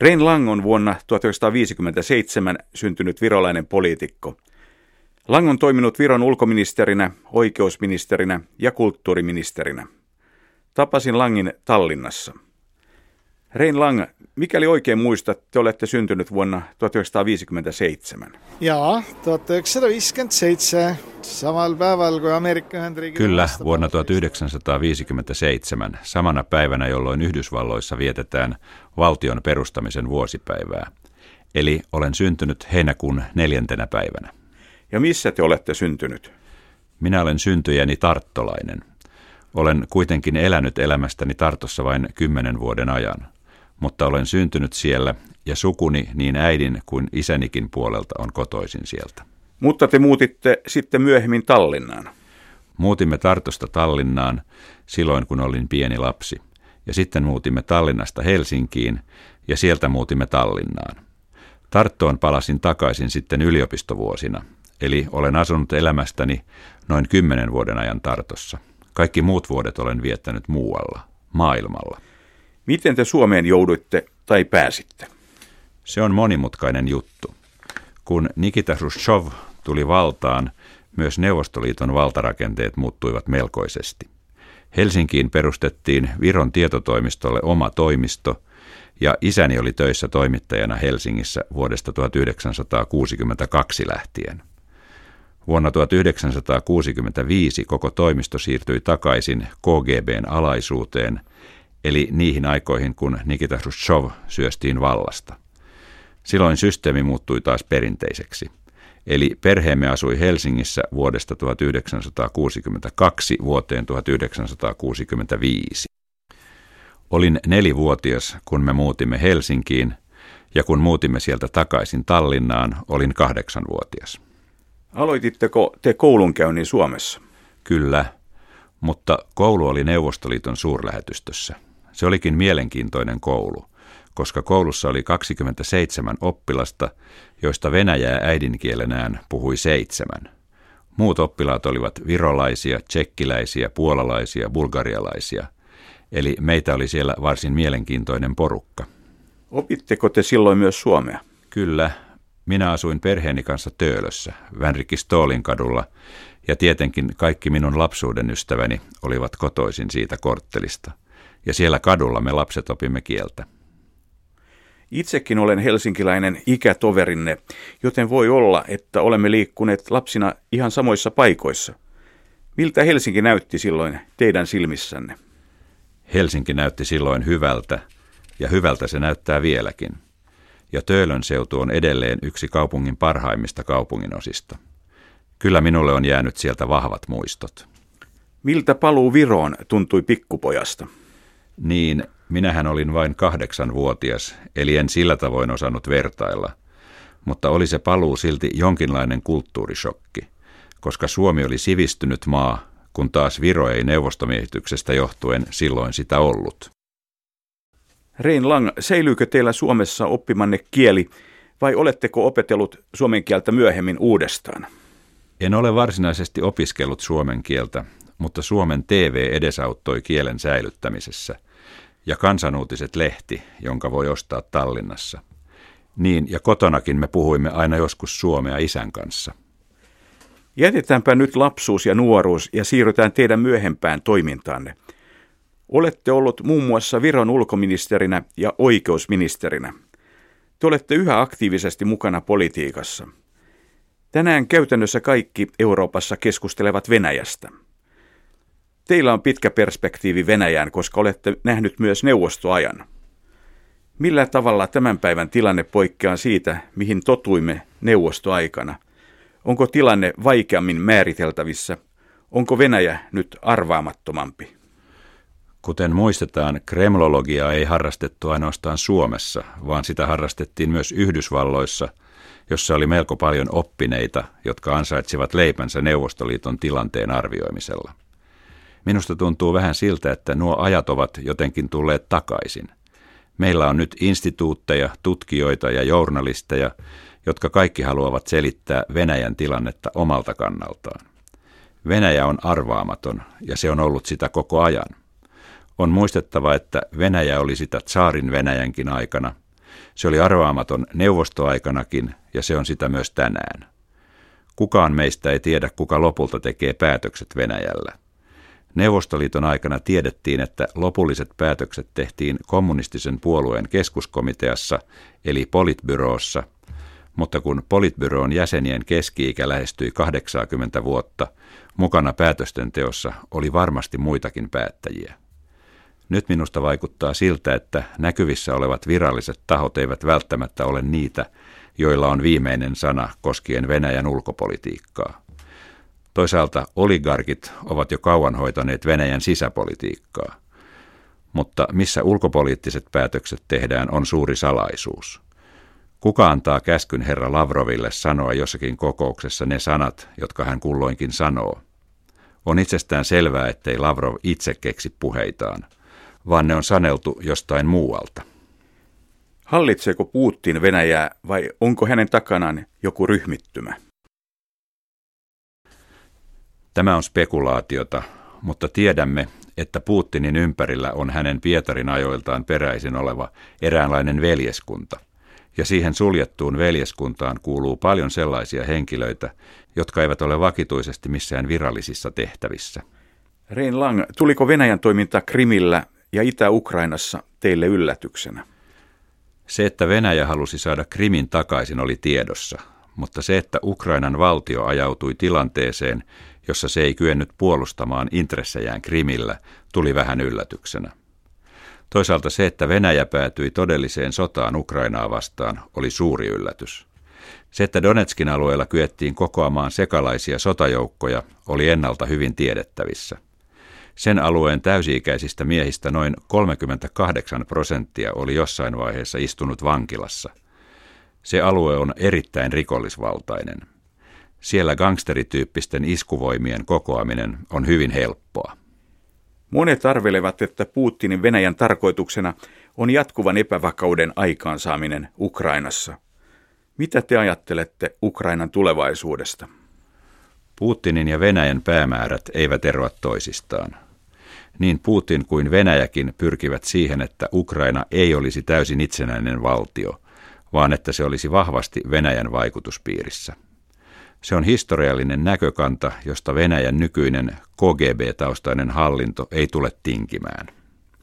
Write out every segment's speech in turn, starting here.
Rein Lang on vuonna 1957 syntynyt virolainen poliitikko. Lang on toiminut Viron ulkoministerinä, oikeusministerinä ja kulttuuriministerinä. Tapasin Langin Tallinnassa. Rein Lang, mikäli oikein muistat, te olette syntynyt vuonna 1957. Jaa, 1957, samalla päivällä kuin Amerikka Kyllä, vuonna 1957, samana päivänä, jolloin Yhdysvalloissa vietetään valtion perustamisen vuosipäivää. Eli olen syntynyt heinäkuun neljäntenä päivänä. Ja missä te olette syntynyt? Minä olen syntyjäni tarttolainen. Olen kuitenkin elänyt elämästäni Tartossa vain kymmenen vuoden ajan mutta olen syntynyt siellä ja sukuni niin äidin kuin isänikin puolelta on kotoisin sieltä. Mutta te muutitte sitten myöhemmin Tallinnaan. Muutimme Tartosta Tallinnaan silloin, kun olin pieni lapsi. Ja sitten muutimme Tallinnasta Helsinkiin ja sieltä muutimme Tallinnaan. Tarttoon palasin takaisin sitten yliopistovuosina, eli olen asunut elämästäni noin kymmenen vuoden ajan Tartossa. Kaikki muut vuodet olen viettänyt muualla, maailmalla. Miten te Suomeen jouduitte tai pääsitte? Se on monimutkainen juttu. Kun Nikita Khrushchev tuli valtaan, myös Neuvostoliiton valtarakenteet muuttuivat melkoisesti. Helsinkiin perustettiin Viron tietotoimistolle oma toimisto, ja isäni oli töissä toimittajana Helsingissä vuodesta 1962 lähtien. Vuonna 1965 koko toimisto siirtyi takaisin KGBn alaisuuteen – eli niihin aikoihin, kun Nikita Khrushchev syöstiin vallasta. Silloin systeemi muuttui taas perinteiseksi. Eli perheemme asui Helsingissä vuodesta 1962 vuoteen 1965. Olin nelivuotias, kun me muutimme Helsinkiin, ja kun muutimme sieltä takaisin Tallinnaan, olin kahdeksanvuotias. Aloititteko te koulunkäynnin Suomessa? Kyllä, mutta koulu oli Neuvostoliiton suurlähetystössä. Se olikin mielenkiintoinen koulu, koska koulussa oli 27 oppilasta, joista venäjää äidinkielenään puhui seitsemän. Muut oppilaat olivat virolaisia, tsekkiläisiä, puolalaisia, bulgarialaisia. Eli meitä oli siellä varsin mielenkiintoinen porukka. Opitteko te silloin myös suomea? Kyllä. Minä asuin perheeni kanssa Töölössä, Vänrikki Stoolin kadulla, ja tietenkin kaikki minun lapsuuden ystäväni olivat kotoisin siitä korttelista – ja siellä kadulla me lapset opimme kieltä. Itsekin olen helsinkiläinen ikätoverinne, joten voi olla, että olemme liikkuneet lapsina ihan samoissa paikoissa. Miltä Helsinki näytti silloin teidän silmissänne? Helsinki näytti silloin hyvältä, ja hyvältä se näyttää vieläkin. Ja Töölön seutu on edelleen yksi kaupungin parhaimmista kaupunginosista. Kyllä minulle on jäänyt sieltä vahvat muistot. Miltä paluu Viroon tuntui pikkupojasta? Niin, minähän olin vain kahdeksanvuotias, eli en sillä tavoin osannut vertailla. Mutta oli se paluu silti jonkinlainen kulttuurishokki, koska Suomi oli sivistynyt maa, kun taas Viro ei neuvostomiehityksestä johtuen silloin sitä ollut. Rein Lang, säilyykö teillä Suomessa oppimanne kieli vai oletteko opetellut suomen kieltä myöhemmin uudestaan? En ole varsinaisesti opiskellut suomen kieltä, mutta Suomen TV edesauttoi kielen säilyttämisessä – ja kansanuutiset lehti, jonka voi ostaa Tallinnassa. Niin, ja kotonakin me puhuimme aina joskus suomea isän kanssa. Jätetäänpä nyt lapsuus ja nuoruus ja siirrytään teidän myöhempään toimintaanne. Olette ollut muun muassa Viron ulkoministerinä ja oikeusministerinä. Te olette yhä aktiivisesti mukana politiikassa. Tänään käytännössä kaikki Euroopassa keskustelevat Venäjästä. Teillä on pitkä perspektiivi Venäjään, koska olette nähnyt myös neuvostoajan. Millä tavalla tämän päivän tilanne poikkeaa siitä, mihin totuimme neuvostoaikana? Onko tilanne vaikeammin määriteltävissä? Onko Venäjä nyt arvaamattomampi? Kuten muistetaan, kremlologiaa ei harrastettu ainoastaan Suomessa, vaan sitä harrastettiin myös Yhdysvalloissa, jossa oli melko paljon oppineita, jotka ansaitsivat leipänsä Neuvostoliiton tilanteen arvioimisella. Minusta tuntuu vähän siltä, että nuo ajat ovat jotenkin tulleet takaisin. Meillä on nyt instituutteja, tutkijoita ja journalisteja, jotka kaikki haluavat selittää Venäjän tilannetta omalta kannaltaan. Venäjä on arvaamaton ja se on ollut sitä koko ajan. On muistettava, että Venäjä oli sitä tsaarin Venäjänkin aikana, Se oli arvaamaton neuvostoaikanakin ja se on sitä myös tänään. Kukaan meistä ei tiedä, kuka lopulta tekee päätökset Venäjällä. Neuvostoliiton aikana tiedettiin, että lopulliset päätökset tehtiin kommunistisen puolueen keskuskomiteassa eli politbyroossa, mutta kun politbyroon jäsenien keski-ikä lähestyi 80 vuotta, mukana päätösten teossa oli varmasti muitakin päättäjiä. Nyt minusta vaikuttaa siltä, että näkyvissä olevat viralliset tahot eivät välttämättä ole niitä, joilla on viimeinen sana koskien Venäjän ulkopolitiikkaa. Toisaalta oligarkit ovat jo kauan hoitaneet Venäjän sisäpolitiikkaa. Mutta missä ulkopoliittiset päätökset tehdään on suuri salaisuus. Kuka antaa käskyn herra Lavroville sanoa jossakin kokouksessa ne sanat, jotka hän kulloinkin sanoo? On itsestään selvää, ettei Lavrov itse keksi puheitaan, vaan ne on saneltu jostain muualta. Hallitseeko Putin Venäjää vai onko hänen takanaan joku ryhmittymä? Tämä on spekulaatiota, mutta tiedämme, että Putinin ympärillä on hänen Pietarin ajoiltaan peräisin oleva eräänlainen veljeskunta. Ja siihen suljettuun veljeskuntaan kuuluu paljon sellaisia henkilöitä, jotka eivät ole vakituisesti missään virallisissa tehtävissä. Rein Lang, tuliko Venäjän toiminta Krimillä ja Itä-Ukrainassa teille yllätyksenä? Se, että Venäjä halusi saada Krimin takaisin, oli tiedossa, mutta se, että Ukrainan valtio ajautui tilanteeseen, jossa se ei kyennyt puolustamaan intressejään Krimillä, tuli vähän yllätyksenä. Toisaalta se, että Venäjä päätyi todelliseen sotaan Ukrainaa vastaan, oli suuri yllätys. Se, että Donetskin alueella kyettiin kokoamaan sekalaisia sotajoukkoja, oli ennalta hyvin tiedettävissä. Sen alueen täysi-ikäisistä miehistä noin 38 prosenttia oli jossain vaiheessa istunut vankilassa. Se alue on erittäin rikollisvaltainen. Siellä gangsterityyppisten iskuvoimien kokoaminen on hyvin helppoa. Monet arvelevat, että Putinin Venäjän tarkoituksena on jatkuvan epävakauden aikaansaaminen Ukrainassa. Mitä te ajattelette Ukrainan tulevaisuudesta? Putinin ja Venäjän päämäärät eivät eroa toisistaan. Niin Putin kuin Venäjäkin pyrkivät siihen, että Ukraina ei olisi täysin itsenäinen valtio, vaan että se olisi vahvasti Venäjän vaikutuspiirissä. Se on historiallinen näkökanta, josta Venäjän nykyinen KGB-taustainen hallinto ei tule tinkimään.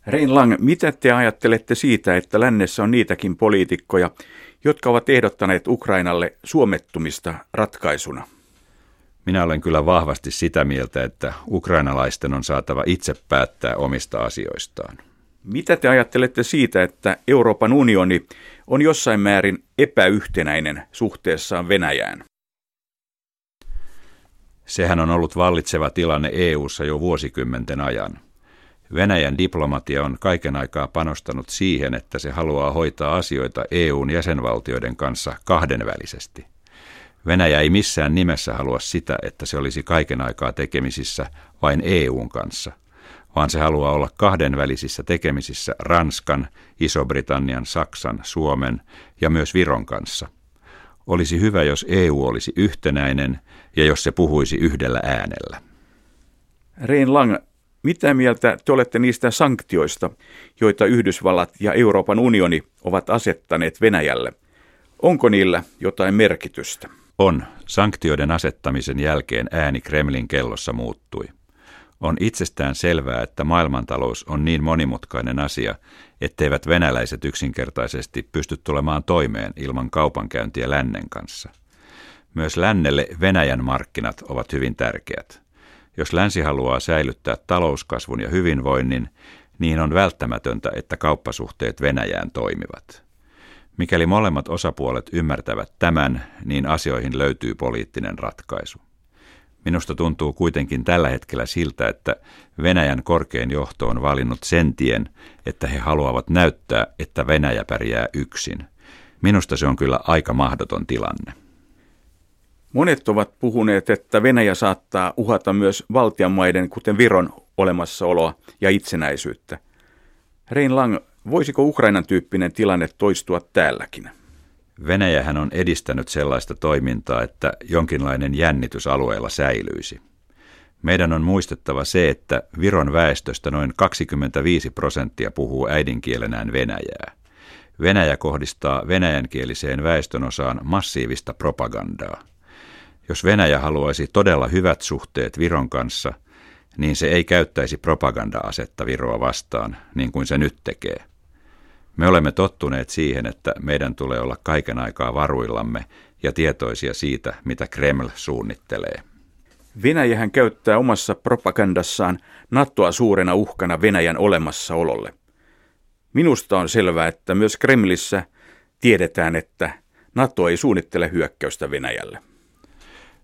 Rein Lang, mitä te ajattelette siitä, että lännessä on niitäkin poliitikkoja, jotka ovat ehdottaneet Ukrainalle suomettumista ratkaisuna? Minä olen kyllä vahvasti sitä mieltä, että ukrainalaisten on saatava itse päättää omista asioistaan. Mitä te ajattelette siitä, että Euroopan unioni on jossain määrin epäyhtenäinen suhteessaan Venäjään? Sehän on ollut vallitseva tilanne EU:ssa jo vuosikymmenten ajan. Venäjän diplomatia on kaiken aikaa panostanut siihen, että se haluaa hoitaa asioita EUn jäsenvaltioiden kanssa kahdenvälisesti. Venäjä ei missään nimessä halua sitä, että se olisi kaiken aikaa tekemisissä vain EUn kanssa, vaan se haluaa olla kahdenvälisissä tekemisissä Ranskan, Iso-Britannian, Saksan, Suomen ja myös Viron kanssa. Olisi hyvä, jos EU olisi yhtenäinen ja jos se puhuisi yhdellä äänellä. Rein Lang, mitä mieltä te olette niistä sanktioista, joita Yhdysvallat ja Euroopan unioni ovat asettaneet Venäjälle? Onko niillä jotain merkitystä? On. Sanktioiden asettamisen jälkeen ääni Kremlin kellossa muuttui. On itsestään selvää, että maailmantalous on niin monimutkainen asia, etteivät venäläiset yksinkertaisesti pysty tulemaan toimeen ilman kaupankäyntiä lännen kanssa. Myös lännelle Venäjän markkinat ovat hyvin tärkeät. Jos länsi haluaa säilyttää talouskasvun ja hyvinvoinnin, niin on välttämätöntä, että kauppasuhteet Venäjään toimivat. Mikäli molemmat osapuolet ymmärtävät tämän, niin asioihin löytyy poliittinen ratkaisu. Minusta tuntuu kuitenkin tällä hetkellä siltä, että Venäjän korkein johto on valinnut sen tien, että he haluavat näyttää, että Venäjä pärjää yksin. Minusta se on kyllä aika mahdoton tilanne. Monet ovat puhuneet, että Venäjä saattaa uhata myös valtianmaiden, kuten Viron, olemassaoloa ja itsenäisyyttä. Rein Lang, voisiko Ukrainan tyyppinen tilanne toistua täälläkin? Venäjähän on edistänyt sellaista toimintaa, että jonkinlainen jännitys alueella säilyisi. Meidän on muistettava se, että Viron väestöstä noin 25 prosenttia puhuu äidinkielenään venäjää. Venäjä kohdistaa venäjänkieliseen väestönosaan massiivista propagandaa. Jos Venäjä haluaisi todella hyvät suhteet Viron kanssa, niin se ei käyttäisi propaganda-asetta Viroa vastaan, niin kuin se nyt tekee. Me olemme tottuneet siihen, että meidän tulee olla kaiken aikaa varuillamme ja tietoisia siitä, mitä Kreml suunnittelee. Venäjähän käyttää omassa propagandassaan NATOa suurena uhkana Venäjän olemassaololle. Minusta on selvää, että myös Kremlissä tiedetään, että NATO ei suunnittele hyökkäystä Venäjälle.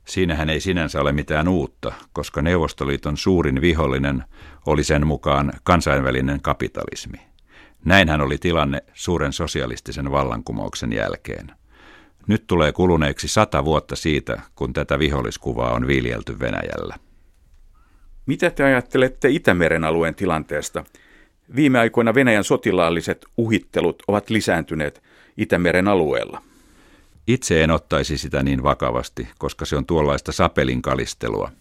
Siinähän ei sinänsä ole mitään uutta, koska Neuvostoliiton suurin vihollinen oli sen mukaan kansainvälinen kapitalismi. Näinhän oli tilanne suuren sosialistisen vallankumouksen jälkeen. Nyt tulee kuluneeksi sata vuotta siitä, kun tätä viholliskuvaa on viljelty Venäjällä. Mitä te ajattelette Itämeren alueen tilanteesta? Viime aikoina Venäjän sotilaalliset uhittelut ovat lisääntyneet Itämeren alueella. Itse en ottaisi sitä niin vakavasti, koska se on tuollaista sapelin kalistelua.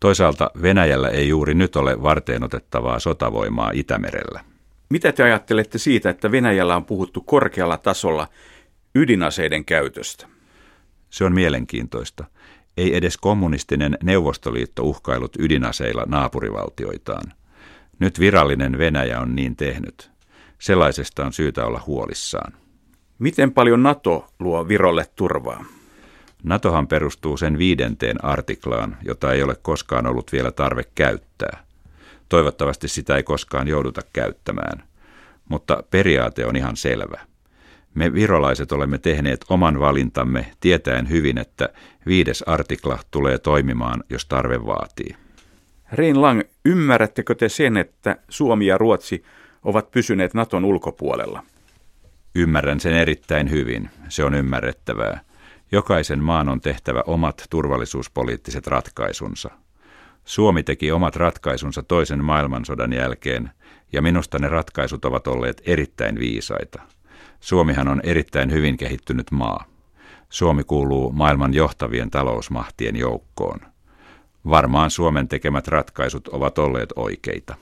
Toisaalta Venäjällä ei juuri nyt ole varteenotettavaa sotavoimaa Itämerellä. Mitä te ajattelette siitä, että Venäjällä on puhuttu korkealla tasolla ydinaseiden käytöstä? Se on mielenkiintoista. Ei edes kommunistinen Neuvostoliitto uhkailut ydinaseilla naapurivaltioitaan. Nyt virallinen Venäjä on niin tehnyt. Sellaisesta on syytä olla huolissaan. Miten paljon NATO luo Virolle turvaa? NATOhan perustuu sen viidenteen artiklaan, jota ei ole koskaan ollut vielä tarve käyttää. Toivottavasti sitä ei koskaan jouduta käyttämään. Mutta periaate on ihan selvä. Me virolaiset olemme tehneet oman valintamme tietäen hyvin, että viides artikla tulee toimimaan, jos tarve vaatii. Rein Lang, ymmärrättekö te sen, että Suomi ja Ruotsi ovat pysyneet Naton ulkopuolella? Ymmärrän sen erittäin hyvin. Se on ymmärrettävää. Jokaisen maan on tehtävä omat turvallisuuspoliittiset ratkaisunsa. Suomi teki omat ratkaisunsa toisen maailmansodan jälkeen, ja minusta ne ratkaisut ovat olleet erittäin viisaita. Suomihan on erittäin hyvin kehittynyt maa. Suomi kuuluu maailman johtavien talousmahtien joukkoon. Varmaan Suomen tekemät ratkaisut ovat olleet oikeita.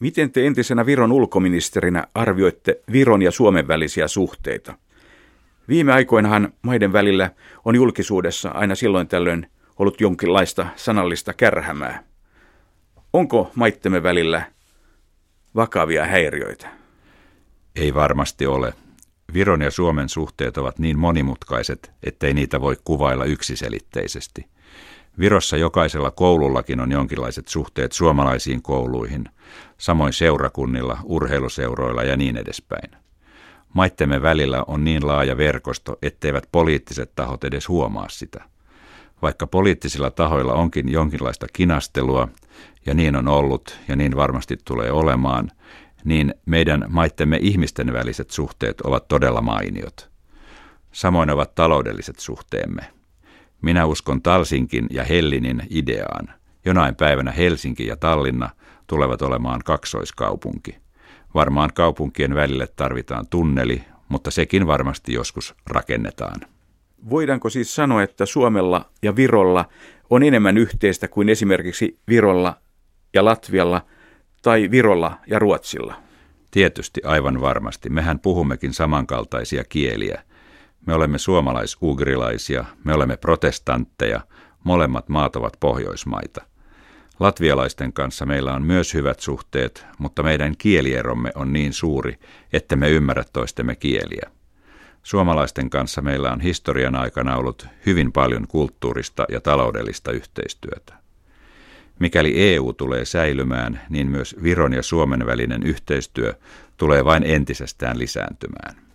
Miten te entisenä Viron ulkoministerinä arvioitte Viron ja Suomen välisiä suhteita? Viime aikoinahan maiden välillä on julkisuudessa aina silloin tällöin ollut jonkinlaista sanallista kärhämää. Onko maittemme välillä vakavia häiriöitä? Ei varmasti ole. Viron ja Suomen suhteet ovat niin monimutkaiset, ettei niitä voi kuvailla yksiselitteisesti. Virossa jokaisella koulullakin on jonkinlaiset suhteet suomalaisiin kouluihin, samoin seurakunnilla, urheiluseuroilla ja niin edespäin. Maittemme välillä on niin laaja verkosto, etteivät poliittiset tahot edes huomaa sitä. Vaikka poliittisilla tahoilla onkin jonkinlaista kinastelua, ja niin on ollut ja niin varmasti tulee olemaan, niin meidän maittemme ihmisten väliset suhteet ovat todella mainiot. Samoin ovat taloudelliset suhteemme. Minä uskon Talsinkin ja Hellinin ideaan. Jonain päivänä Helsinki ja Tallinna tulevat olemaan kaksoiskaupunki. Varmaan kaupunkien välille tarvitaan tunneli, mutta sekin varmasti joskus rakennetaan. Voidaanko siis sanoa, että Suomella ja Virolla on enemmän yhteistä kuin esimerkiksi Virolla ja Latvialla tai Virolla ja Ruotsilla? Tietysti aivan varmasti. Mehän puhummekin samankaltaisia kieliä. Me olemme suomalais-ugrilaisia, me olemme protestantteja, molemmat maat ovat pohjoismaita. Latvialaisten kanssa meillä on myös hyvät suhteet, mutta meidän kielieromme on niin suuri, että me ymmärrä toistemme kieliä. Suomalaisten kanssa meillä on historian aikana ollut hyvin paljon kulttuurista ja taloudellista yhteistyötä. Mikäli EU tulee säilymään, niin myös Viron ja Suomen välinen yhteistyö tulee vain entisestään lisääntymään.